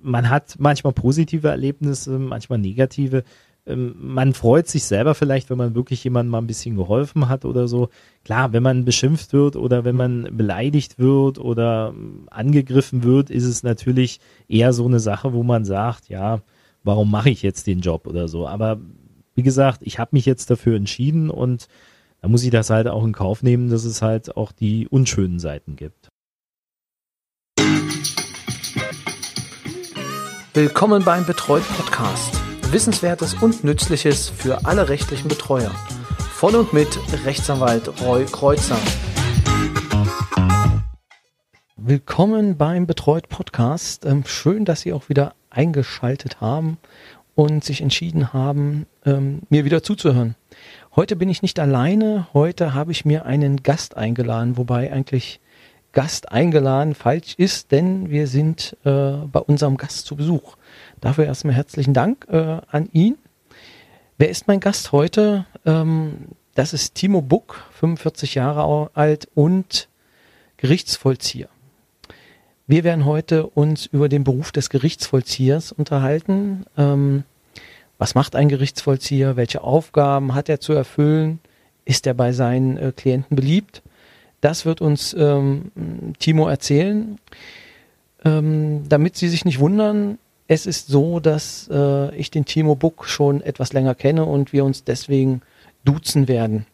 man hat manchmal positive Erlebnisse, manchmal negative. Ähm, man freut sich selber vielleicht, wenn man wirklich jemandem mal ein bisschen geholfen hat oder so. Klar, wenn man beschimpft wird oder wenn man beleidigt wird oder ähm, angegriffen wird, ist es natürlich eher so eine Sache, wo man sagt, ja, warum mache ich jetzt den Job oder so. Aber wie gesagt, ich habe mich jetzt dafür entschieden und da muss ich das halt auch in Kauf nehmen, dass es halt auch die unschönen Seiten gibt. Willkommen beim Betreut Podcast. Wissenswertes und Nützliches für alle rechtlichen Betreuer. Von und mit Rechtsanwalt Roy Kreuzer. Willkommen beim Betreut Podcast. Ähm, schön, dass Sie auch wieder eingeschaltet haben und sich entschieden haben, ähm, mir wieder zuzuhören. Heute bin ich nicht alleine. Heute habe ich mir einen Gast eingeladen, wobei eigentlich Gast eingeladen falsch ist, denn wir sind äh, bei unserem Gast zu Besuch. Dafür erstmal herzlichen Dank äh, an ihn. Wer ist mein Gast heute? Ähm, das ist Timo Buck, 45 Jahre alt und Gerichtsvollzieher. Wir werden heute uns über den Beruf des Gerichtsvollziehers unterhalten. Ähm, was macht ein Gerichtsvollzieher? Welche Aufgaben hat er zu erfüllen? Ist er bei seinen äh, Klienten beliebt? Das wird uns ähm, Timo erzählen. Ähm, damit Sie sich nicht wundern, es ist so, dass äh, ich den Timo Buck schon etwas länger kenne und wir uns deswegen duzen werden.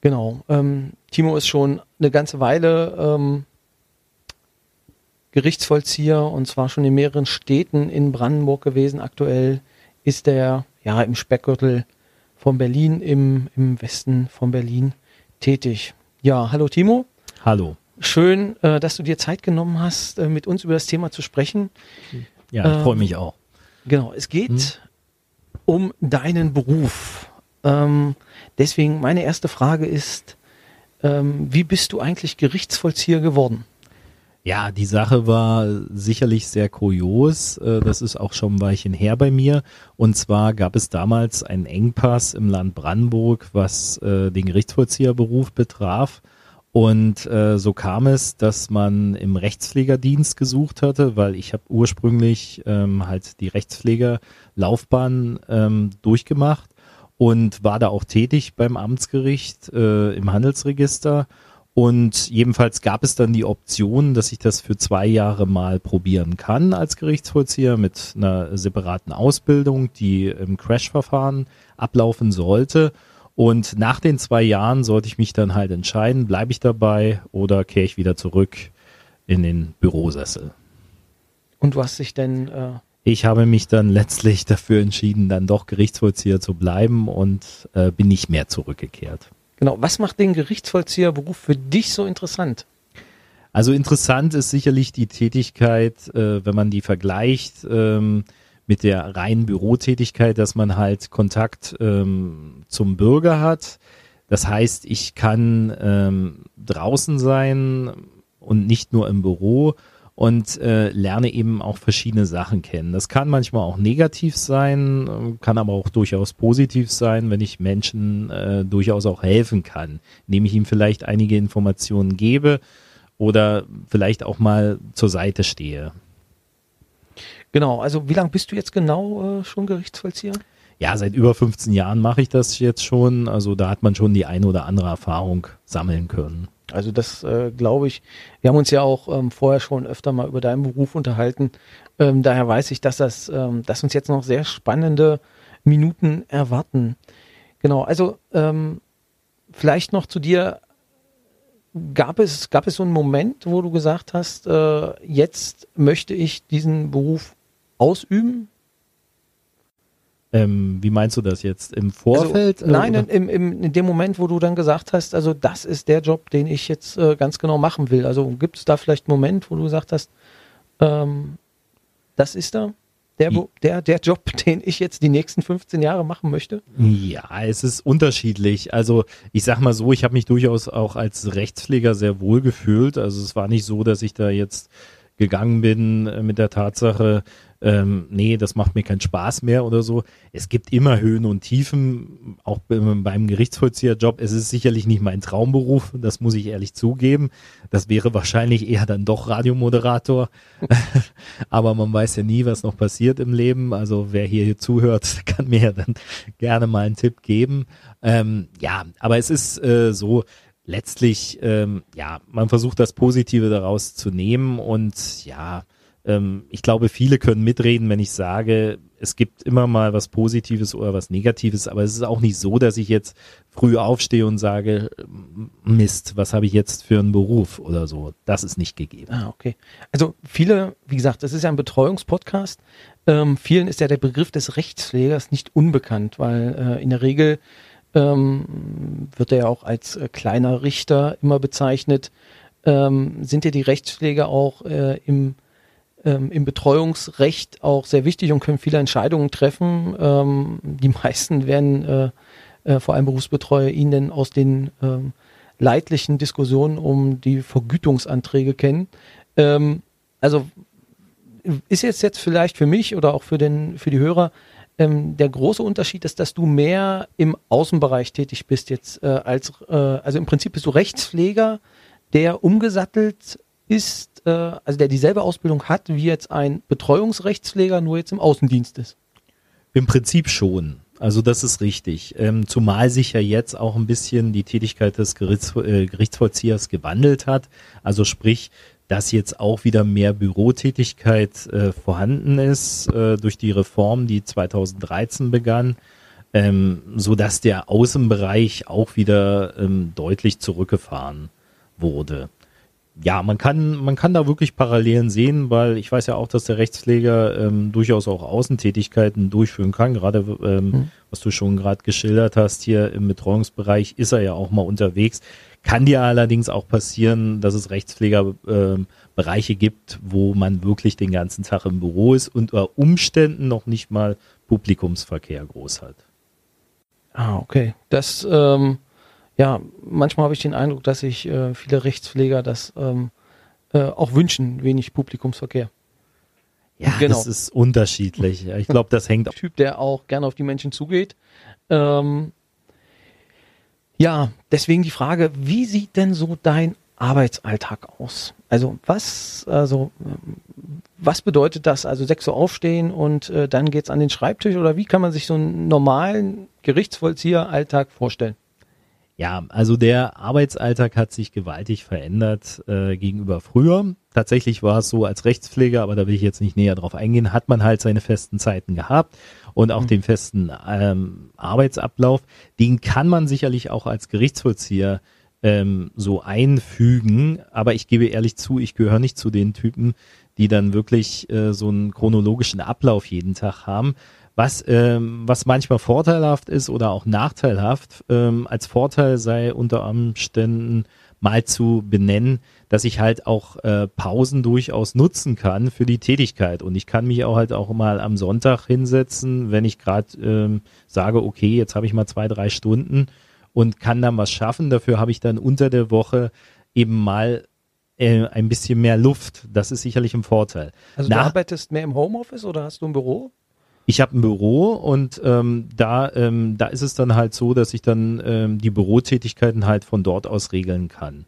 Genau. Ähm, Timo ist schon eine ganze Weile ähm, Gerichtsvollzieher und zwar schon in mehreren Städten in Brandenburg gewesen. Aktuell ist er ja im Speckgürtel von Berlin, im, im Westen von Berlin tätig. Ja, hallo Timo. Hallo. Schön, äh, dass du dir Zeit genommen hast, äh, mit uns über das Thema zu sprechen. Ja, ich ähm, freue mich auch. Genau, es geht hm? um deinen Beruf. Ähm, deswegen meine erste Frage ist, ähm, wie bist du eigentlich Gerichtsvollzieher geworden? Ja, die Sache war sicherlich sehr kurios. Äh, das ist auch schon ein Weilchen her bei mir. Und zwar gab es damals einen Engpass im Land Brandenburg, was äh, den Gerichtsvollzieherberuf betraf. Und äh, so kam es, dass man im Rechtspflegerdienst gesucht hatte, weil ich habe ursprünglich ähm, halt die Rechtspflegerlaufbahn ähm, durchgemacht und war da auch tätig beim Amtsgericht im Handelsregister und jedenfalls gab es dann die Option, dass ich das für zwei Jahre mal probieren kann als Gerichtsvollzieher mit einer separaten Ausbildung, die im Crash-Verfahren ablaufen sollte. Und nach den zwei Jahren sollte ich mich dann halt entscheiden, bleibe ich dabei oder kehre ich wieder zurück in den Bürosessel. Und du hast dich denn... Äh ich habe mich dann letztlich dafür entschieden, dann doch Gerichtsvollzieher zu bleiben und äh, bin nicht mehr zurückgekehrt. Genau. Was macht den Gerichtsvollzieherberuf für dich so interessant? Also interessant ist sicherlich die Tätigkeit, äh, wenn man die vergleicht ähm, mit der reinen Bürotätigkeit, dass man halt Kontakt ähm, zum Bürger hat. Das heißt, ich kann ähm, draußen sein und nicht nur im Büro und äh, lerne eben auch verschiedene Sachen kennen. Das kann manchmal auch negativ sein, kann aber auch durchaus positiv sein, wenn ich Menschen äh, durchaus auch helfen kann, indem ich ihnen vielleicht einige Informationen gebe oder vielleicht auch mal zur Seite stehe. Genau, also wie lange bist du jetzt genau äh, schon Gerichtsvollzieher? Ja, seit über 15 Jahren mache ich das jetzt schon. Also da hat man schon die eine oder andere Erfahrung sammeln können. Also das äh, glaube ich. Wir haben uns ja auch ähm, vorher schon öfter mal über deinen Beruf unterhalten. Ähm, daher weiß ich, dass das, ähm, dass uns jetzt noch sehr spannende Minuten erwarten. Genau. Also ähm, vielleicht noch zu dir. Gab es gab es so einen Moment, wo du gesagt hast, äh, jetzt möchte ich diesen Beruf ausüben? Ähm, wie meinst du das jetzt? Im Vorfeld? Also, nein, im, im, in dem Moment, wo du dann gesagt hast, also das ist der Job, den ich jetzt äh, ganz genau machen will. Also gibt es da vielleicht einen Moment, wo du gesagt hast, ähm, das ist da? Der, der, der Job, den ich jetzt die nächsten 15 Jahre machen möchte? Ja, es ist unterschiedlich. Also ich sag mal so, ich habe mich durchaus auch als Rechtspfleger sehr wohl gefühlt. Also es war nicht so, dass ich da jetzt gegangen bin äh, mit der Tatsache, ähm, nee, das macht mir keinen Spaß mehr oder so. Es gibt immer Höhen und Tiefen, auch beim Gerichtsvollzieherjob. Es ist sicherlich nicht mein Traumberuf, das muss ich ehrlich zugeben. Das wäre wahrscheinlich eher dann doch Radiomoderator. Aber man weiß ja nie, was noch passiert im Leben. Also wer hier, zuhört, kann mir ja dann gerne mal einen Tipp geben. Ähm, ja, aber es ist äh, so, letztlich, ähm, ja, man versucht das Positive daraus zu nehmen und ja, ähm, ich glaube, viele können mitreden, wenn ich sage, es gibt immer mal was Positives oder was Negatives, aber es ist auch nicht so, dass ich jetzt früh aufstehe und sage, Mist, was habe ich jetzt für einen Beruf oder so. Das ist nicht gegeben. Ah, okay. Also viele, wie gesagt, das ist ja ein Betreuungspodcast. Ähm, vielen ist ja der Begriff des Rechtspflegers nicht unbekannt, weil äh, in der Regel ähm, wird er ja auch als äh, kleiner Richter immer bezeichnet. Ähm, sind ja die Rechtspfleger auch äh, im ähm, im Betreuungsrecht auch sehr wichtig und können viele Entscheidungen treffen. Ähm, die meisten werden, äh, äh, vor allem Berufsbetreuer, Ihnen aus den ähm, leidlichen Diskussionen um die Vergütungsanträge kennen. Ähm, also ist jetzt jetzt vielleicht für mich oder auch für den für die Hörer ähm, der große Unterschied ist, dass du mehr im Außenbereich tätig bist jetzt äh, als äh, also im Prinzip bist du Rechtspfleger, der umgesattelt ist, äh, also der dieselbe Ausbildung hat wie jetzt ein Betreuungsrechtspfleger, nur jetzt im Außendienst ist. Im Prinzip schon. Also das ist richtig. Ähm, zumal sich ja jetzt auch ein bisschen die Tätigkeit des Gerichts, äh, Gerichtsvollziehers gewandelt hat. Also sprich, dass jetzt auch wieder mehr Bürotätigkeit äh, vorhanden ist äh, durch die Reform, die 2013 begann, ähm, so dass der Außenbereich auch wieder ähm, deutlich zurückgefahren wurde ja, man kann, man kann da wirklich Parallelen sehen, weil ich weiß ja auch, dass der Rechtspfleger ähm, durchaus auch Außentätigkeiten durchführen kann. Gerade ähm, mhm. was du schon gerade geschildert hast hier im Betreuungsbereich, ist er ja auch mal unterwegs. Kann dir allerdings auch passieren, dass es Rechtspflegerbereiche ähm, gibt, wo man wirklich den ganzen Tag im Büro ist und unter Umständen noch nicht mal Publikumsverkehr groß hat. Ah, okay. Das ähm, ja, manchmal habe ich den Eindruck, dass sich äh, viele Rechtspfleger das ähm, äh, auch wünschen, wenig Publikumsverkehr. Ja, genau. das ist unterschiedlich. Ich glaube, das hängt. Typ, der auch gerne auf die Menschen zugeht. Ähm, ja, deswegen die Frage, wie sieht denn so dein Arbeitsalltag aus? Also was, also was bedeutet das? Also 6 Uhr aufstehen und äh, dann geht's an den Schreibtisch oder wie kann man sich so einen normalen Gerichtsvollzieheralltag vorstellen? Ja, also der Arbeitsalltag hat sich gewaltig verändert äh, gegenüber früher. Tatsächlich war es so als Rechtspfleger, aber da will ich jetzt nicht näher drauf eingehen, hat man halt seine festen Zeiten gehabt und auch mhm. den festen ähm, Arbeitsablauf. Den kann man sicherlich auch als Gerichtsvollzieher ähm, so einfügen, aber ich gebe ehrlich zu, ich gehöre nicht zu den Typen, die dann wirklich äh, so einen chronologischen Ablauf jeden Tag haben, was, ähm, was manchmal vorteilhaft ist oder auch nachteilhaft. Ähm, als Vorteil sei unter Umständen mal zu benennen, dass ich halt auch äh, Pausen durchaus nutzen kann für die Tätigkeit. Und ich kann mich auch halt auch mal am Sonntag hinsetzen, wenn ich gerade ähm, sage, okay, jetzt habe ich mal zwei, drei Stunden und kann dann was schaffen. Dafür habe ich dann unter der Woche eben mal äh, ein bisschen mehr Luft. Das ist sicherlich ein Vorteil. Also Na, du arbeitest mehr im Homeoffice oder hast du ein Büro? Ich habe ein Büro und ähm, da, ähm, da ist es dann halt so, dass ich dann ähm, die Bürotätigkeiten halt von dort aus regeln kann.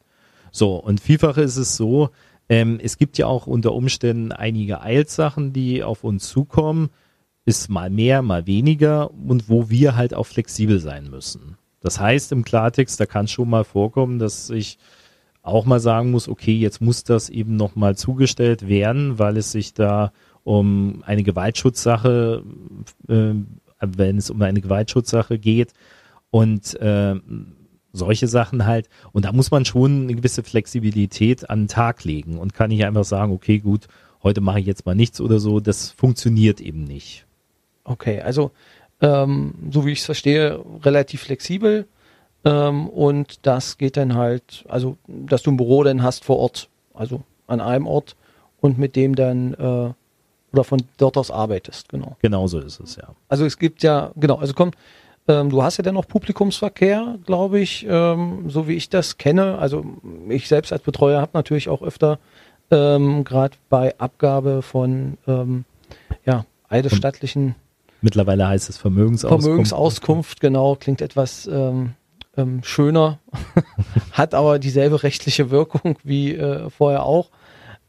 So, und vielfach ist es so, ähm, es gibt ja auch unter Umständen einige Eilsachen, die auf uns zukommen, ist mal mehr, mal weniger und wo wir halt auch flexibel sein müssen. Das heißt im Klartext, da kann schon mal vorkommen, dass ich auch mal sagen muss, okay, jetzt muss das eben nochmal zugestellt werden, weil es sich da um eine Gewaltschutzsache, äh, wenn es um eine Gewaltschutzsache geht und äh, solche Sachen halt. Und da muss man schon eine gewisse Flexibilität an den Tag legen und kann nicht einfach sagen, okay, gut, heute mache ich jetzt mal nichts oder so. Das funktioniert eben nicht. Okay, also ähm, so wie ich es verstehe, relativ flexibel. Ähm, und das geht dann halt, also dass du ein Büro dann hast vor Ort, also an einem Ort und mit dem dann äh, oder von dort aus arbeitest, genau. Genau so ist es, ja. Also es gibt ja, genau, also komm, ähm, du hast ja dann noch Publikumsverkehr, glaube ich, ähm, so wie ich das kenne. Also ich selbst als Betreuer habe natürlich auch öfter ähm, gerade bei Abgabe von ähm, ja, eidesstattlichen Mittlerweile heißt es Vermögensauskunft. Vermögensauskunft, genau, klingt etwas ähm, ähm, schöner, hat aber dieselbe rechtliche Wirkung wie äh, vorher auch.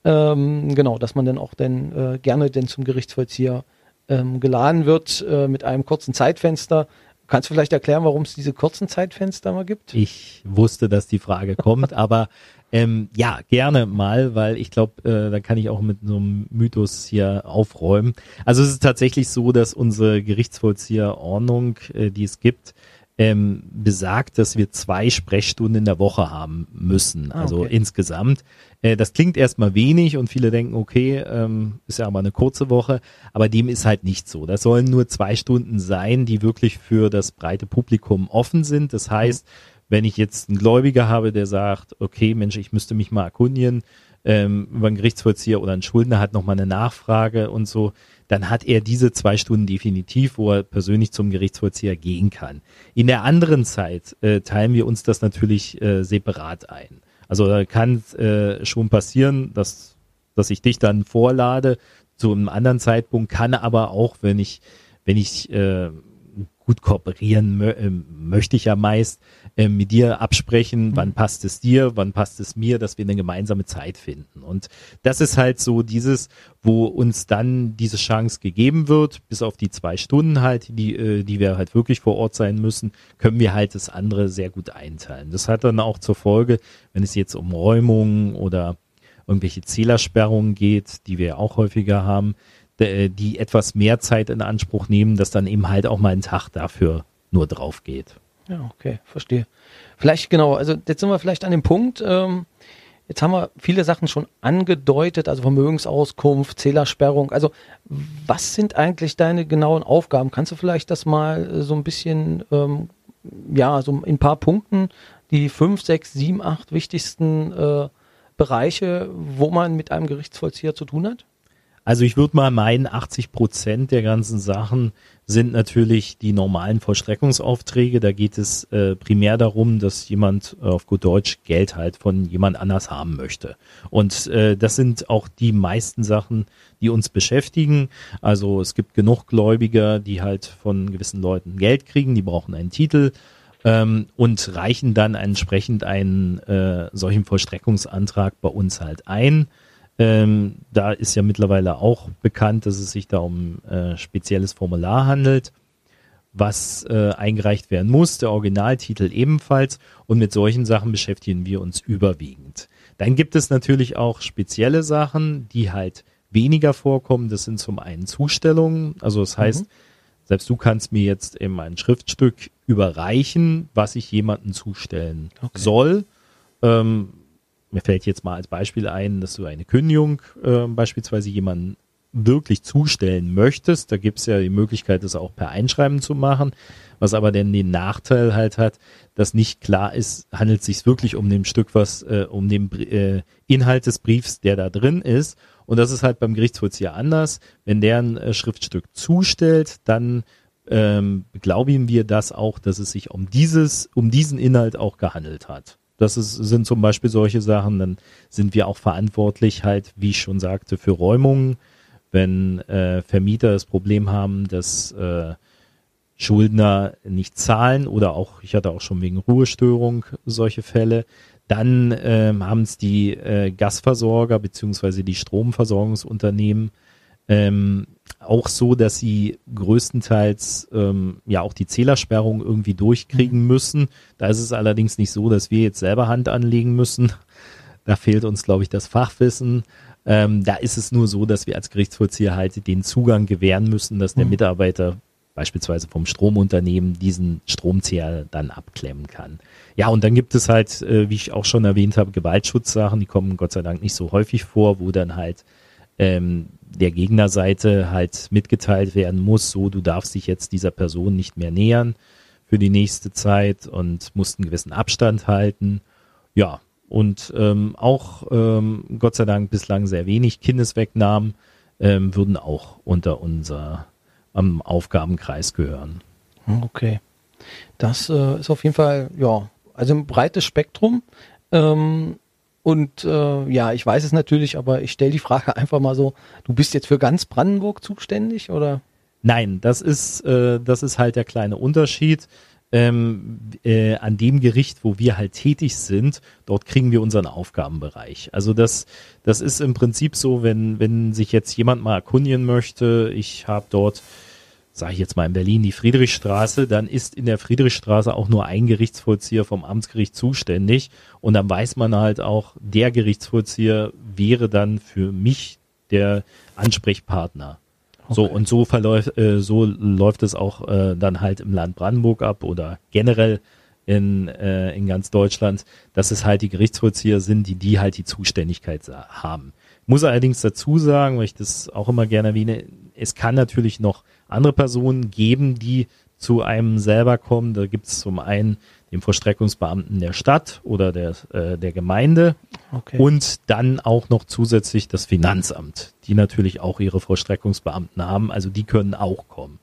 Ähm, genau, dass man dann auch dann äh, gerne denn zum Gerichtsvollzieher ähm, geladen wird äh, mit einem kurzen Zeitfenster. Kannst du vielleicht erklären, warum es diese kurzen Zeitfenster mal gibt? Ich wusste, dass die Frage kommt, aber ähm, ja, gerne mal, weil ich glaube, äh, da kann ich auch mit so einem Mythos hier aufräumen. Also es ist tatsächlich so, dass unsere Gerichtsvollzieherordnung, äh, die es gibt, ähm, besagt, dass wir zwei Sprechstunden in der Woche haben müssen, ah, also okay. insgesamt. Äh, das klingt erstmal wenig und viele denken, okay, ähm, ist ja aber eine kurze Woche, aber dem ist halt nicht so. Das sollen nur zwei Stunden sein, die wirklich für das breite Publikum offen sind. Das heißt, wenn ich jetzt einen Gläubiger habe, der sagt, okay, Mensch, ich müsste mich mal erkundigen ähm, über einen Gerichtsvollzieher oder ein Schuldner hat nochmal eine Nachfrage und so, dann hat er diese zwei Stunden definitiv, wo er persönlich zum Gerichtsvollzieher gehen kann. In der anderen Zeit äh, teilen wir uns das natürlich äh, separat ein. Also da kann äh, schon passieren, dass, dass ich dich dann vorlade zu einem anderen Zeitpunkt, kann aber auch, wenn ich, wenn ich äh, gut kooperieren mö äh, möchte ich ja meist, äh, mit dir absprechen, mhm. wann passt es dir, wann passt es mir, dass wir eine gemeinsame Zeit finden. Und das ist halt so dieses, wo uns dann diese Chance gegeben wird, bis auf die zwei Stunden halt, die, äh, die wir halt wirklich vor Ort sein müssen, können wir halt das andere sehr gut einteilen. Das hat dann auch zur Folge, wenn es jetzt um Räumungen oder irgendwelche Zählersperrungen geht, die wir auch häufiger haben, die etwas mehr Zeit in Anspruch nehmen, dass dann eben halt auch mal ein Tag dafür nur drauf geht. Ja, okay, verstehe. Vielleicht genau, also jetzt sind wir vielleicht an dem Punkt, ähm, jetzt haben wir viele Sachen schon angedeutet, also Vermögensauskunft, Zählersperrung. Also was sind eigentlich deine genauen Aufgaben? Kannst du vielleicht das mal so ein bisschen, ähm, ja, so in ein paar Punkten, die fünf, sechs, sieben, acht wichtigsten äh, Bereiche, wo man mit einem Gerichtsvollzieher zu tun hat? Also ich würde mal meinen, 80 Prozent der ganzen Sachen sind natürlich die normalen Vollstreckungsaufträge. Da geht es äh, primär darum, dass jemand äh, auf gut Deutsch Geld halt von jemand anders haben möchte. Und äh, das sind auch die meisten Sachen, die uns beschäftigen. Also es gibt genug Gläubiger, die halt von gewissen Leuten Geld kriegen, die brauchen einen Titel ähm, und reichen dann entsprechend einen äh, solchen Vollstreckungsantrag bei uns halt ein. Ähm, da ist ja mittlerweile auch bekannt, dass es sich da um äh, spezielles Formular handelt, was äh, eingereicht werden muss, der Originaltitel ebenfalls. Und mit solchen Sachen beschäftigen wir uns überwiegend. Dann gibt es natürlich auch spezielle Sachen, die halt weniger vorkommen. Das sind zum einen Zustellungen. Also das heißt, mhm. selbst du kannst mir jetzt eben ein Schriftstück überreichen, was ich jemandem zustellen okay. soll. Ähm, mir fällt jetzt mal als Beispiel ein, dass du eine Kündigung äh, beispielsweise jemanden wirklich zustellen möchtest. Da gibt's ja die Möglichkeit, das auch per Einschreiben zu machen, was aber dann den Nachteil halt hat, dass nicht klar ist, handelt es sich wirklich um dem Stück, was äh, um den äh, Inhalt des Briefs, der da drin ist. Und das ist halt beim Gerichtsvollzieher anders. Wenn der ein äh, Schriftstück zustellt, dann ähm, glauben wir das auch, dass es sich um dieses, um diesen Inhalt auch gehandelt hat. Das ist, sind zum Beispiel solche Sachen. Dann sind wir auch verantwortlich halt, wie ich schon sagte, für Räumungen. Wenn äh, Vermieter das Problem haben, dass äh, Schuldner nicht zahlen oder auch, ich hatte auch schon wegen Ruhestörung solche Fälle, dann ähm, haben es die äh, Gasversorger beziehungsweise die Stromversorgungsunternehmen ähm, auch so, dass sie größtenteils ähm, ja auch die Zählersperrung irgendwie durchkriegen mhm. müssen. Da ist es allerdings nicht so, dass wir jetzt selber Hand anlegen müssen. Da fehlt uns, glaube ich, das Fachwissen. Ähm, da ist es nur so, dass wir als Gerichtsvollzieher halt den Zugang gewähren müssen, dass der mhm. Mitarbeiter beispielsweise vom Stromunternehmen diesen Stromzähler dann abklemmen kann. Ja, und dann gibt es halt, äh, wie ich auch schon erwähnt habe, Gewaltschutzsachen, die kommen Gott sei Dank nicht so häufig vor, wo dann halt ähm, der Gegnerseite halt mitgeteilt werden muss, so du darfst dich jetzt dieser Person nicht mehr nähern für die nächste Zeit und musst einen gewissen Abstand halten. Ja, und ähm, auch ähm, Gott sei Dank bislang sehr wenig Kindeswegnahmen ähm, würden auch unter unser am Aufgabenkreis gehören. Okay. Das äh, ist auf jeden Fall, ja, also ein breites Spektrum. Ähm, und äh, ja, ich weiß es natürlich, aber ich stelle die Frage einfach mal so, du bist jetzt für ganz Brandenburg zuständig oder? Nein, das ist, äh, das ist halt der kleine Unterschied. Ähm, äh, an dem Gericht, wo wir halt tätig sind, dort kriegen wir unseren Aufgabenbereich. Also das, das ist im Prinzip so, wenn, wenn sich jetzt jemand mal erkundigen möchte, ich habe dort sage ich jetzt mal in Berlin, die Friedrichstraße, dann ist in der Friedrichstraße auch nur ein Gerichtsvollzieher vom Amtsgericht zuständig und dann weiß man halt auch, der Gerichtsvollzieher wäre dann für mich der Ansprechpartner. Okay. So und so verläuft, äh, so läuft es auch äh, dann halt im Land Brandenburg ab oder generell in, äh, in ganz Deutschland, dass es halt die Gerichtsvollzieher sind, die die halt die Zuständigkeit haben. Muss allerdings dazu sagen, weil ich das auch immer gerne erwähne, es kann natürlich noch andere Personen geben, die zu einem selber kommen. Da gibt es zum einen den Vollstreckungsbeamten der Stadt oder der, äh, der Gemeinde okay. und dann auch noch zusätzlich das Finanzamt, die natürlich auch ihre Vollstreckungsbeamten haben. Also die können auch kommen.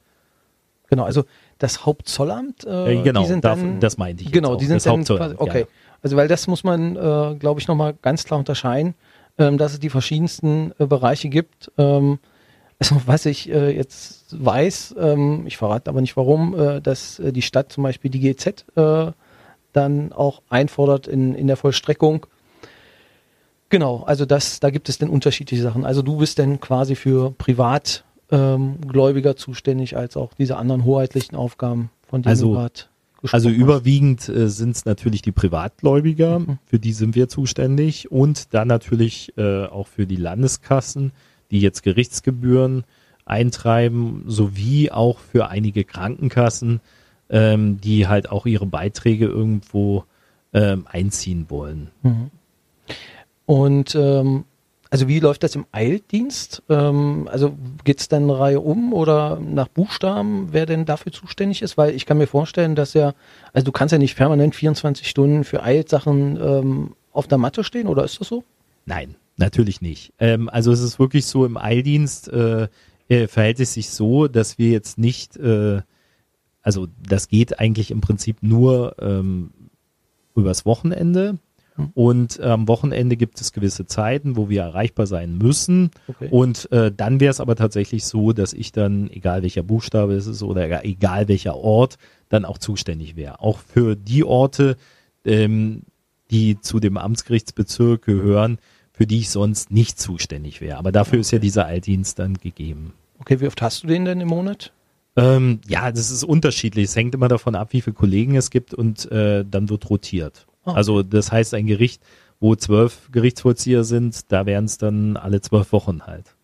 Genau, also das Hauptzollamt, äh, genau, die sind dann, das meinte ich. Genau, die sind das dann quasi, okay. Ja. Also weil das muss man, äh, glaube ich, nochmal ganz klar unterscheiden, ähm, dass es die verschiedensten äh, Bereiche gibt. Ähm, also was ich äh, jetzt weiß, ähm, ich verrate aber nicht warum, äh, dass äh, die Stadt zum Beispiel die GZ äh, dann auch einfordert in, in der Vollstreckung. Genau, also das, da gibt es dann unterschiedliche Sachen. Also du bist dann quasi für Privatgläubiger ähm, zuständig, als auch diese anderen hoheitlichen Aufgaben, von denen also, du gerade also überwiegend äh, sind es natürlich die Privatgläubiger, mhm. für die sind wir zuständig und dann natürlich äh, auch für die Landeskassen, die jetzt Gerichtsgebühren eintreiben, sowie auch für einige Krankenkassen, ähm, die halt auch ihre Beiträge irgendwo ähm, einziehen wollen. Mhm. Und ähm, also wie läuft das im Eildienst? Ähm, also geht es dann eine Reihe um oder nach Buchstaben, wer denn dafür zuständig ist? Weil ich kann mir vorstellen, dass ja, also du kannst ja nicht permanent 24 Stunden für Eilsachen ähm, auf der Matte stehen, oder ist das so? Nein, Natürlich nicht. Ähm, also es ist wirklich so, im Eildienst äh, äh, verhält es sich so, dass wir jetzt nicht, äh, also das geht eigentlich im Prinzip nur ähm, übers Wochenende. Hm. Und am Wochenende gibt es gewisse Zeiten, wo wir erreichbar sein müssen. Okay. Und äh, dann wäre es aber tatsächlich so, dass ich dann, egal welcher Buchstabe es ist oder egal welcher Ort, dann auch zuständig wäre. Auch für die Orte, ähm, die zu dem Amtsgerichtsbezirk gehören, für die ich sonst nicht zuständig wäre. Aber dafür okay. ist ja dieser Altdienst dann gegeben. Okay, wie oft hast du den denn im Monat? Ähm, ja, das ist unterschiedlich. Es hängt immer davon ab, wie viele Kollegen es gibt und äh, dann wird rotiert. Oh. Also das heißt, ein Gericht, wo zwölf Gerichtsvollzieher sind, da wären es dann alle zwölf Wochen halt.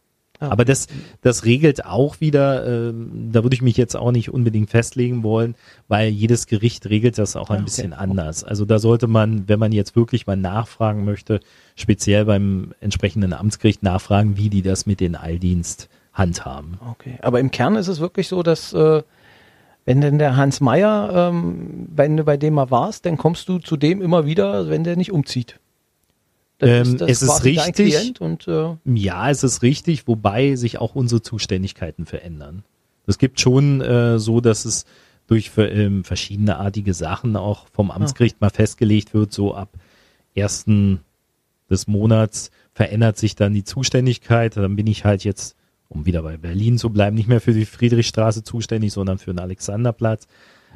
Aber das, das regelt auch wieder, äh, da würde ich mich jetzt auch nicht unbedingt festlegen wollen, weil jedes Gericht regelt das auch ein okay. bisschen anders. Also da sollte man, wenn man jetzt wirklich mal nachfragen möchte, speziell beim entsprechenden Amtsgericht nachfragen, wie die das mit den Eildienst handhaben. Okay, aber im Kern ist es wirklich so, dass äh, wenn denn der Hans Meier, ähm, wenn du bei dem mal warst, dann kommst du zu dem immer wieder, wenn der nicht umzieht. Ähm, ist es ist richtig. Und, äh ja, es ist richtig, wobei sich auch unsere Zuständigkeiten verändern. Es gibt schon äh, so, dass es durch ähm, verschiedene artige Sachen auch vom ah. Amtsgericht ah. mal festgelegt wird, so ab ersten des Monats verändert sich dann die Zuständigkeit. Dann bin ich halt jetzt, um wieder bei Berlin zu bleiben, nicht mehr für die Friedrichstraße zuständig, sondern für den Alexanderplatz.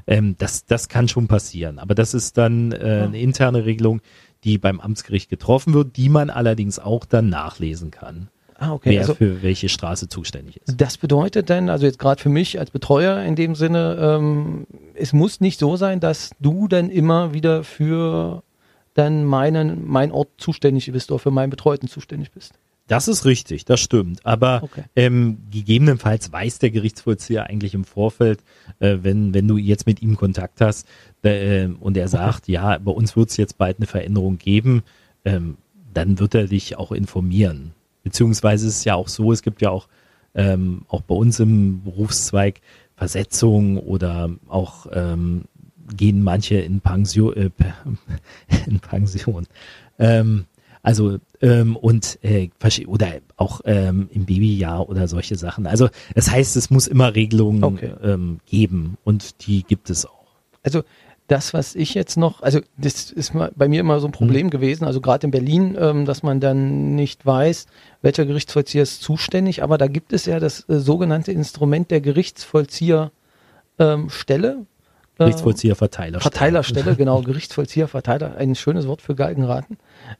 Ähm, das, das kann schon passieren. Aber das ist dann äh, eine interne Regelung, die beim Amtsgericht getroffen wird, die man allerdings auch dann nachlesen kann. Ah, okay. Wer also, für welche Straße zuständig ist. Das bedeutet dann, also jetzt gerade für mich als Betreuer in dem Sinne, ähm, es muss nicht so sein, dass du dann immer wieder für dann meinen, mein Ort zuständig bist oder für meinen Betreuten zuständig bist. Das ist richtig, das stimmt. Aber okay. ähm, gegebenenfalls weiß der Gerichtsvollzieher eigentlich im Vorfeld, äh, wenn, wenn du jetzt mit ihm Kontakt hast äh, und er sagt, okay. ja, bei uns wird es jetzt bald eine Veränderung geben, ähm, dann wird er dich auch informieren. Beziehungsweise ist es ja auch so, es gibt ja auch, ähm, auch bei uns im Berufszweig Versetzungen oder auch ähm, gehen manche in Pension, äh, in Pension. Ähm, also ähm, und äh, oder auch ähm, im Babyjahr oder solche Sachen. Also das heißt, es muss immer Regelungen okay. ähm, geben und die gibt es auch. Also das, was ich jetzt noch, also das ist bei mir immer so ein Problem mhm. gewesen, also gerade in Berlin, ähm, dass man dann nicht weiß, welcher Gerichtsvollzieher ist zuständig, aber da gibt es ja das äh, sogenannte Instrument der Gerichtsvollzieherstelle. Ähm, Äh, Gerichtsvollzieherverteilerstelle. Verteilerstelle, genau, Gerichtsvollzieherverteiler, ein schönes Wort für Galgenraten.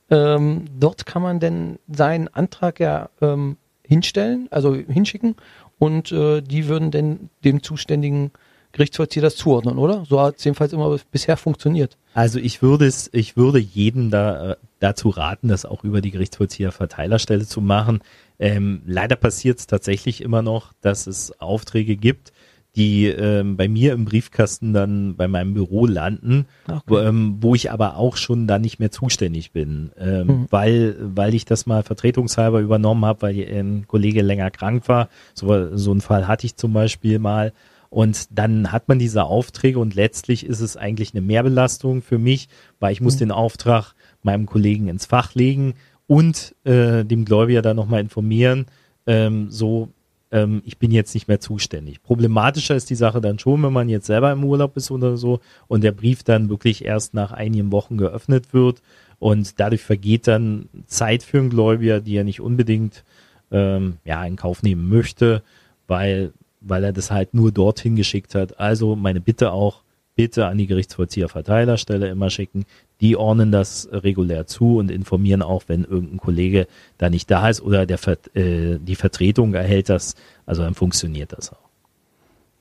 Ähm, dort kann man denn seinen Antrag ja ähm, hinstellen, also hinschicken und äh, die würden denn dem zuständigen Gerichtsvollzieher das zuordnen, oder? So hat es jedenfalls immer bisher funktioniert. Also ich würde es, ich würde jedem da, äh, dazu raten, das auch über die Gerichtsvollzieher-Verteilerstelle zu machen. Ähm, leider passiert es tatsächlich immer noch, dass es Aufträge gibt, die ähm, bei mir im Briefkasten dann bei meinem Büro landen, okay. wo, ähm, wo ich aber auch schon da nicht mehr zuständig bin, ähm, mhm. weil weil ich das mal vertretungshalber übernommen habe, weil ein Kollege länger krank war. So, so einen Fall hatte ich zum Beispiel mal und dann hat man diese Aufträge und letztlich ist es eigentlich eine Mehrbelastung für mich, weil ich muss mhm. den Auftrag meinem Kollegen ins Fach legen und äh, dem Gläubiger dann nochmal informieren, ähm, so ähm, ich bin jetzt nicht mehr zuständig. Problematischer ist die Sache dann schon, wenn man jetzt selber im Urlaub ist oder so und der Brief dann wirklich erst nach einigen Wochen geöffnet wird und dadurch vergeht dann Zeit für einen Gläubiger, die er nicht unbedingt ähm, ja, in Kauf nehmen möchte, weil weil er das halt nur dorthin geschickt hat. Also meine Bitte auch, bitte an die Gerichtsvollzieherverteilerstelle immer schicken. Die ordnen das regulär zu und informieren auch, wenn irgendein Kollege da nicht da ist oder der, äh, die Vertretung erhält das. Also dann funktioniert das auch.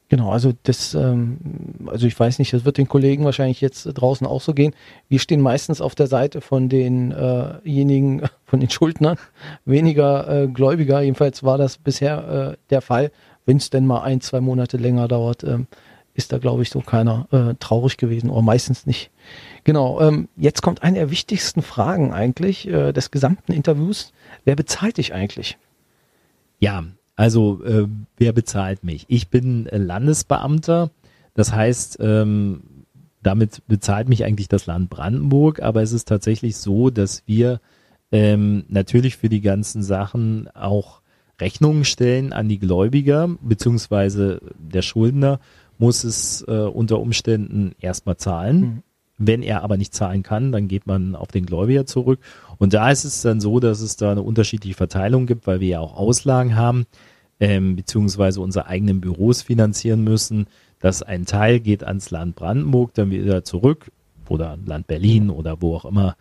Genau, also das, ähm, also ich weiß nicht, das wird den Kollegen wahrscheinlich jetzt draußen auch so gehen. Wir stehen meistens auf der Seite von denjenigen, äh von den Schuldnern, weniger äh, Gläubiger. Jedenfalls war das bisher äh, der Fall wenn es denn mal ein, zwei Monate länger dauert, ähm, ist da, glaube ich, so keiner äh, traurig gewesen oder meistens nicht. Genau, ähm, jetzt kommt eine der wichtigsten Fragen eigentlich äh, des gesamten Interviews. Wer bezahlt dich eigentlich? Ja, also äh, wer bezahlt mich? Ich bin Landesbeamter, das heißt, ähm, damit bezahlt mich eigentlich das Land Brandenburg, aber es ist tatsächlich so, dass wir ähm, natürlich für die ganzen Sachen auch Rechnungen stellen an die Gläubiger, beziehungsweise der Schuldner muss es äh, unter Umständen erstmal zahlen. Mhm. Wenn er aber nicht zahlen kann, dann geht man auf den Gläubiger zurück. Und da ist es dann so, dass es da eine unterschiedliche Verteilung gibt, weil wir ja auch Auslagen haben, ähm, beziehungsweise unsere eigenen Büros finanzieren müssen. Dass ein Teil geht ans Land Brandenburg, dann wieder zurück oder Land Berlin oder wo auch immer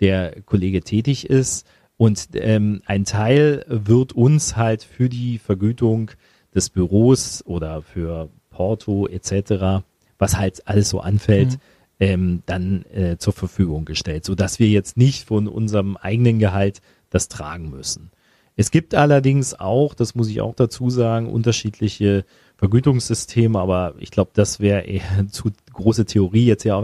der Kollege tätig ist. Und ähm, ein Teil wird uns halt für die Vergütung des Büros oder für Porto etc., was halt alles so anfällt, mhm. ähm, dann äh, zur Verfügung gestellt, so dass wir jetzt nicht von unserem eigenen Gehalt das tragen müssen. Es gibt allerdings auch, das muss ich auch dazu sagen, unterschiedliche Vergütungssystem, aber ich glaube, das wäre eher zu große Theorie jetzt ja.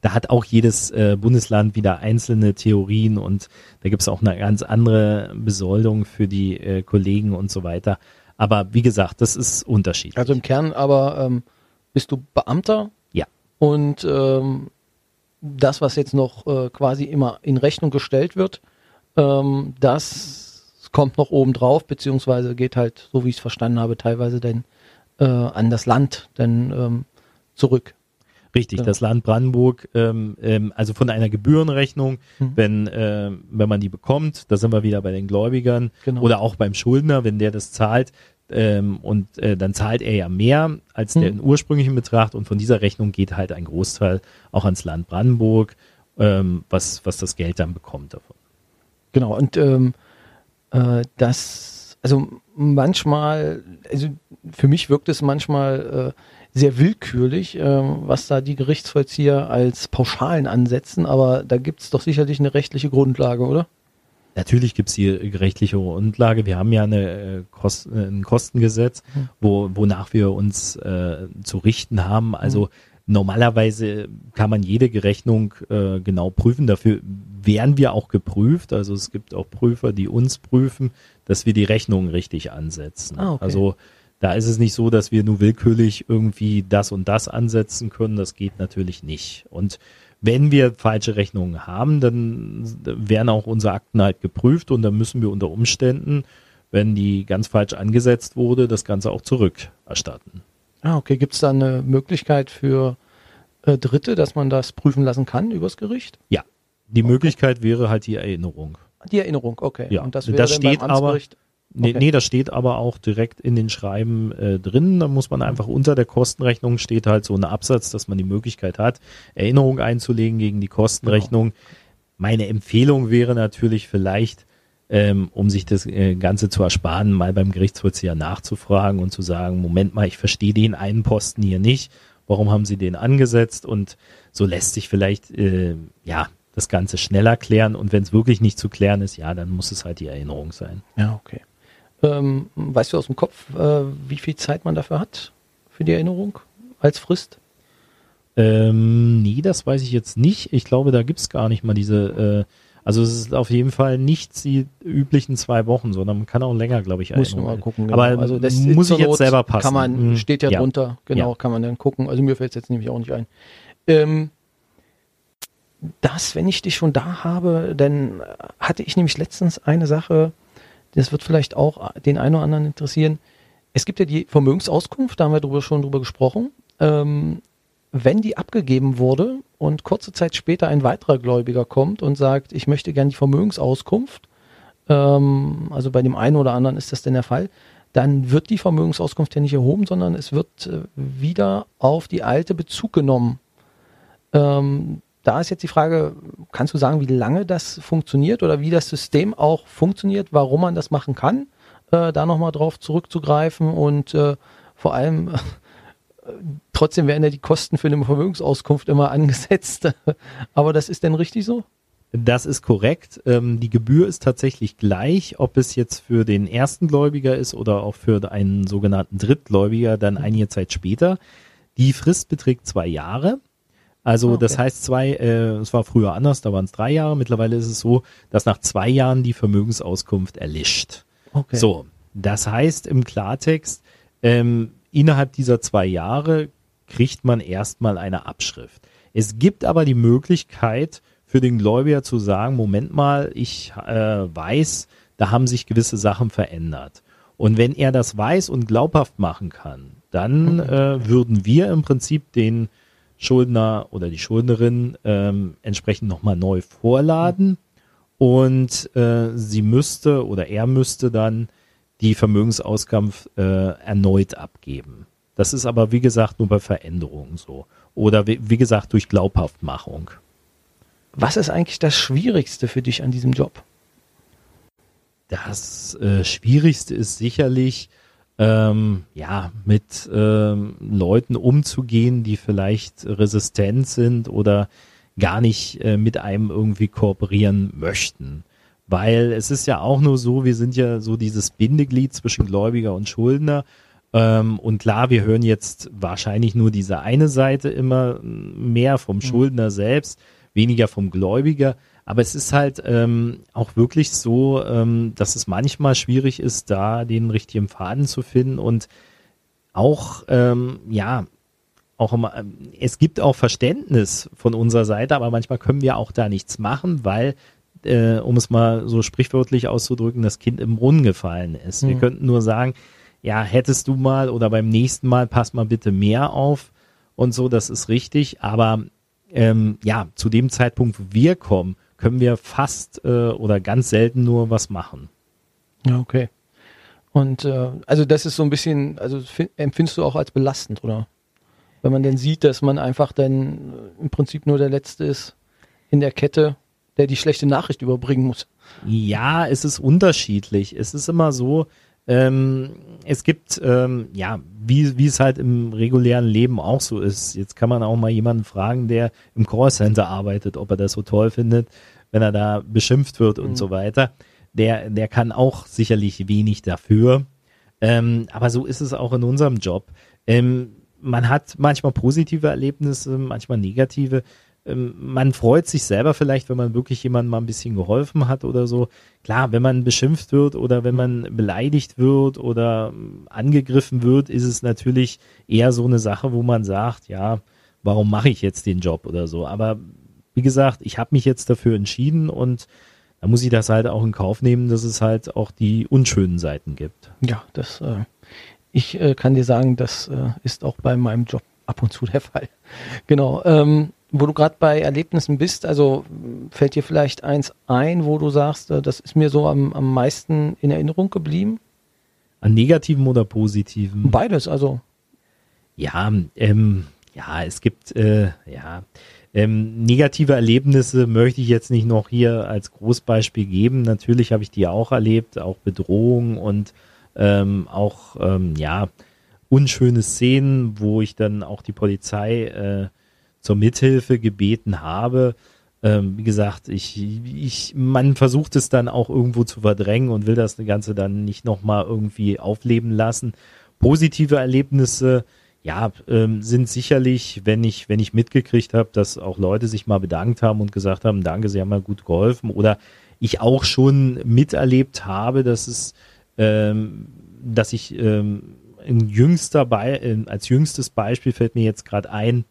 Da hat auch jedes äh, Bundesland wieder einzelne Theorien und da gibt es auch eine ganz andere Besoldung für die äh, Kollegen und so weiter. Aber wie gesagt, das ist unterschiedlich. Also im Kern aber ähm, bist du Beamter? Ja. Und ähm, das, was jetzt noch äh, quasi immer in Rechnung gestellt wird, ähm, das kommt noch oben drauf, beziehungsweise geht halt, so wie ich es verstanden habe, teilweise denn äh, an das Land dann ähm, zurück. Richtig, genau. das Land Brandenburg, ähm, ähm, also von einer Gebührenrechnung, mhm. wenn, äh, wenn man die bekommt, da sind wir wieder bei den Gläubigern genau. oder auch beim Schuldner, wenn der das zahlt, ähm, und äh, dann zahlt er ja mehr als mhm. den ursprünglichen Betrag und von dieser Rechnung geht halt ein Großteil auch ans Land Brandenburg, ähm, was, was das Geld dann bekommt davon. Genau, und ähm, äh, das, also manchmal, also für mich wirkt es manchmal äh, sehr willkürlich, äh, was da die Gerichtsvollzieher als Pauschalen ansetzen, aber da gibt es doch sicherlich eine rechtliche Grundlage, oder? Natürlich gibt es hier rechtliche Grundlage. Wir haben ja eine, äh, Kost, ein Kostengesetz, mhm. wo, wonach wir uns äh, zu richten haben. Also mhm. normalerweise kann man jede Rechnung äh, genau prüfen. Dafür werden wir auch geprüft. Also es gibt auch Prüfer, die uns prüfen, dass wir die Rechnung richtig ansetzen. Ah, okay. Also da ist es nicht so, dass wir nur willkürlich irgendwie das und das ansetzen können. Das geht natürlich nicht. Und wenn wir falsche Rechnungen haben, dann werden auch unsere Akten halt geprüft und dann müssen wir unter Umständen, wenn die ganz falsch angesetzt wurde, das Ganze auch zurückerstatten. Ah, okay. Gibt es da eine Möglichkeit für äh, Dritte, dass man das prüfen lassen kann übers Gericht? Ja. Die okay. Möglichkeit wäre halt die Erinnerung. Die Erinnerung, okay. Ja. Und das, wäre das steht aber. Nee, okay. nee, das steht aber auch direkt in den Schreiben äh, drin. Da muss man einfach unter der Kostenrechnung steht halt so ein Absatz, dass man die Möglichkeit hat, Erinnerung einzulegen gegen die Kostenrechnung. Genau. Meine Empfehlung wäre natürlich vielleicht, ähm, um sich das äh, Ganze zu ersparen, mal beim Gerichtsvollzieher nachzufragen und zu sagen, Moment mal, ich verstehe den einen Posten hier nicht. Warum haben Sie den angesetzt? Und so lässt sich vielleicht äh, ja das Ganze schneller klären. Und wenn es wirklich nicht zu klären ist, ja, dann muss es halt die Erinnerung sein. Ja, okay. Ähm, weißt du aus dem Kopf, äh, wie viel Zeit man dafür hat für die Erinnerung als Frist? Ähm, nee, das weiß ich jetzt nicht. Ich glaube, da gibt es gar nicht mal diese. Äh, also es ist auf jeden Fall nicht die üblichen zwei Wochen, sondern man kann auch länger, glaube ich, Muss mal gucken. Genau. Aber also das muss ich jetzt selber passen. Kann man, mhm. steht ja, ja, drunter, genau, ja. kann man dann gucken. Also mir fällt es jetzt nämlich auch nicht ein. Ähm, das, wenn ich dich schon da habe, dann hatte ich nämlich letztens eine Sache, das wird vielleicht auch den einen oder anderen interessieren. Es gibt ja die Vermögensauskunft, da haben wir drüber, schon drüber gesprochen. Ähm, wenn die abgegeben wurde und kurze Zeit später ein weiterer Gläubiger kommt und sagt, ich möchte gerne die Vermögensauskunft, ähm, also bei dem einen oder anderen ist das denn der Fall, dann wird die Vermögensauskunft ja nicht erhoben, sondern es wird äh, wieder auf die alte Bezug genommen. Ähm, da ist jetzt die Frage, kannst du sagen, wie lange das funktioniert oder wie das System auch funktioniert, warum man das machen kann, äh, da nochmal drauf zurückzugreifen und äh, vor allem äh, trotzdem werden ja die Kosten für eine Vermögensauskunft immer angesetzt. Aber das ist denn richtig so? Das ist korrekt. Ähm, die Gebühr ist tatsächlich gleich, ob es jetzt für den ersten Gläubiger ist oder auch für einen sogenannten Drittgläubiger dann einige Zeit später. Die Frist beträgt zwei Jahre. Also ah, okay. das heißt zwei, äh, es war früher anders, da waren es drei Jahre. Mittlerweile ist es so, dass nach zwei Jahren die Vermögensauskunft erlischt. Okay. So, das heißt im Klartext, ähm, innerhalb dieser zwei Jahre kriegt man erstmal eine Abschrift. Es gibt aber die Möglichkeit für den Gläubiger zu sagen, Moment mal, ich äh, weiß, da haben sich gewisse Sachen verändert. Und wenn er das weiß und glaubhaft machen kann, dann mhm. äh, würden wir im Prinzip den Schuldner oder die Schuldnerin ähm, entsprechend nochmal neu vorladen und äh, sie müsste oder er müsste dann die Vermögensausgaben äh, erneut abgeben. Das ist aber, wie gesagt, nur bei Veränderungen so. Oder wie, wie gesagt, durch Glaubhaftmachung. Was ist eigentlich das Schwierigste für dich an diesem Job? Das äh, Schwierigste ist sicherlich, ähm, ja, mit ähm, Leuten umzugehen, die vielleicht resistent sind oder gar nicht äh, mit einem irgendwie kooperieren möchten. Weil es ist ja auch nur so, wir sind ja so dieses Bindeglied zwischen Gläubiger und Schuldner. Ähm, und klar, wir hören jetzt wahrscheinlich nur diese eine Seite immer mehr vom mhm. Schuldner selbst, weniger vom Gläubiger. Aber es ist halt ähm, auch wirklich so, ähm, dass es manchmal schwierig ist, da den richtigen Faden zu finden und auch, ähm, ja, auch immer, ähm, es gibt auch Verständnis von unserer Seite, aber manchmal können wir auch da nichts machen, weil, äh, um es mal so sprichwörtlich auszudrücken, das Kind im Brunnen gefallen ist. Mhm. Wir könnten nur sagen, ja, hättest du mal oder beim nächsten Mal pass mal bitte mehr auf und so, das ist richtig, aber ähm, ja, zu dem Zeitpunkt, wo wir kommen, können wir fast äh, oder ganz selten nur was machen. Ja, okay. Und äh, also das ist so ein bisschen, also empfindest du auch als belastend, oder? Wenn man dann sieht, dass man einfach dann im Prinzip nur der Letzte ist in der Kette, der die schlechte Nachricht überbringen muss. Ja, es ist unterschiedlich. Es ist immer so, ähm, es gibt, ähm, ja, wie, wie es halt im regulären Leben auch so ist. Jetzt kann man auch mal jemanden fragen, der im Callcenter arbeitet, ob er das so toll findet, wenn er da beschimpft wird und mhm. so weiter. Der, der kann auch sicherlich wenig dafür. Ähm, aber so ist es auch in unserem Job. Ähm, man hat manchmal positive Erlebnisse, manchmal negative. Ähm, man freut sich selber vielleicht, wenn man wirklich jemandem mal ein bisschen geholfen hat oder so. Klar, wenn man beschimpft wird oder wenn man beleidigt wird oder ähm, angegriffen wird, ist es natürlich eher so eine Sache, wo man sagt, ja, warum mache ich jetzt den Job oder so. Aber wie gesagt, ich habe mich jetzt dafür entschieden und da muss ich das halt auch in Kauf nehmen, dass es halt auch die unschönen Seiten gibt. Ja, das, äh, ich äh, kann dir sagen, das äh, ist auch bei meinem Job ab und zu der Fall. Genau. Ähm, wo du gerade bei Erlebnissen bist, also fällt dir vielleicht eins ein, wo du sagst, äh, das ist mir so am, am meisten in Erinnerung geblieben? An negativen oder positiven? Beides, also. Ja, ähm, ja, es gibt, äh, ja, ähm, negative Erlebnisse möchte ich jetzt nicht noch hier als Großbeispiel geben. Natürlich habe ich die auch erlebt, auch Bedrohungen und ähm, auch, ähm, ja, unschöne Szenen, wo ich dann auch die Polizei äh, zur Mithilfe gebeten habe. Ähm, wie gesagt, ich, ich, man versucht es dann auch irgendwo zu verdrängen und will das Ganze dann nicht nochmal irgendwie aufleben lassen. Positive Erlebnisse, ja, ähm, sind sicherlich, wenn ich, wenn ich mitgekriegt habe, dass auch Leute sich mal bedankt haben und gesagt haben, danke, Sie haben mal gut geholfen. Oder ich auch schon miterlebt habe, dass es, ähm, dass ich ähm, in jüngster Be als jüngstes Beispiel fällt mir jetzt gerade ein,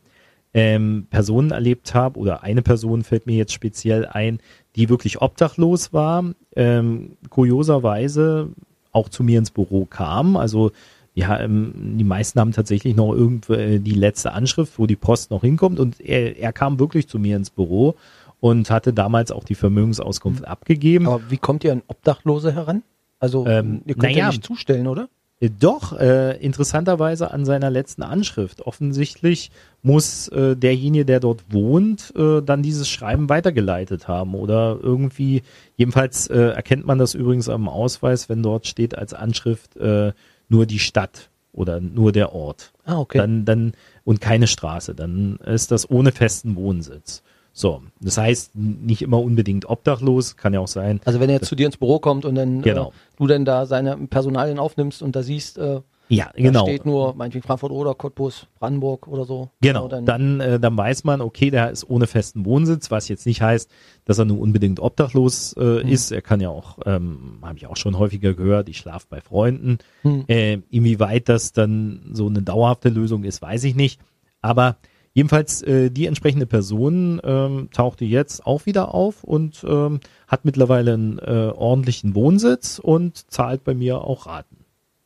ähm, Personen erlebt habe, oder eine Person fällt mir jetzt speziell ein, die wirklich obdachlos war, ähm, kurioserweise auch zu mir ins Büro kam. Also ja, ähm, die meisten haben tatsächlich noch irgendwie äh, die letzte Anschrift, wo die Post noch hinkommt. Und er, er kam wirklich zu mir ins Büro und hatte damals auch die Vermögensauskunft abgegeben. Aber wie kommt ihr an Obdachlose heran? Also Ähm, ihr könnt ja naja. nicht zustellen, oder? Doch, äh, interessanterweise an seiner letzten Anschrift. Offensichtlich muss äh, derjenige, der dort wohnt, äh, dann dieses Schreiben weitergeleitet haben oder irgendwie, jedenfalls äh, erkennt man das übrigens am Ausweis, wenn dort steht als Anschrift äh, nur die Stadt oder nur der Ort. Ah, okay. Dann, dann, und keine Straße, dann ist das ohne festen Wohnsitz. So, das heißt nicht immer unbedingt obdachlos, kann ja auch sein. also wenn er jetzt zu dir ins Büro kommt und dann Genau. äh, du dann da seine Personalien aufnimmst und da siehst, äh, Ja, da genau. steht nur meinetwegen Frankfurt oder Cottbus, Brandenburg oder so. Genau, dann, dann, äh, dann weiß man, okay, der ist ohne festen Wohnsitz, was jetzt nicht heißt, dass er nur unbedingt obdachlos äh, Mhm. ist. Er kann ja auch, ähm, habe ich auch schon häufiger gehört, ich schlafe bei Freunden. Hm. Äh, inwieweit das dann so eine dauerhafte Lösung ist, weiß ich nicht. Aber jedenfalls äh, die entsprechende Person ähm, tauchte jetzt auch wieder auf und ähm, hat mittlerweile einen äh, ordentlichen Wohnsitz und zahlt bei mir auch Raten.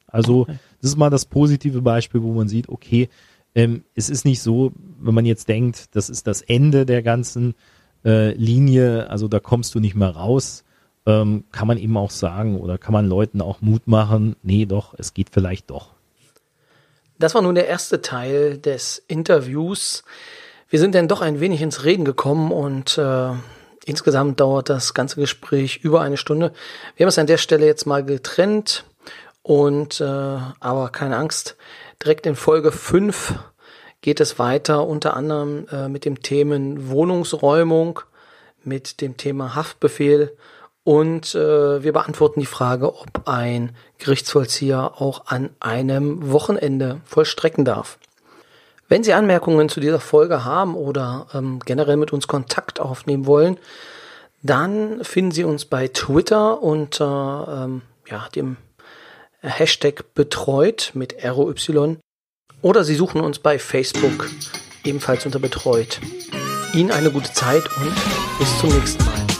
Also das ist mal das positive Beispiel, wo man sieht, okay, ähm, es ist nicht so, wenn man jetzt denkt, das ist das Ende der ganzen äh, Linie, also da kommst du nicht mehr raus, ähm, kann man eben auch sagen oder kann man Leuten auch Mut machen, nee, doch, es geht vielleicht doch. Das war nun der erste Teil des Interviews. Wir sind dann doch ein wenig ins Reden gekommen und äh, insgesamt dauert das ganze Gespräch über eine Stunde. Wir haben es an der Stelle jetzt mal getrennt und äh, aber keine Angst, direkt in Folge 5 geht es weiter, unter anderem äh, mit dem Themen Wohnungsräumung, mit dem Thema Haftbefehl und äh, wir beantworten die Frage, ob ein Gerichtsvollzieher auch an einem Wochenende vollstrecken darf. Wenn Sie Anmerkungen zu dieser Folge haben oder ähm, generell mit uns Kontakt aufnehmen wollen, dann finden Sie uns bei Twitter unter ähm, ja, dem Hashtag betreut mit ROY oder Sie suchen uns bei Facebook ebenfalls unter betreut. Ihnen eine gute Zeit und bis zum nächsten Mal.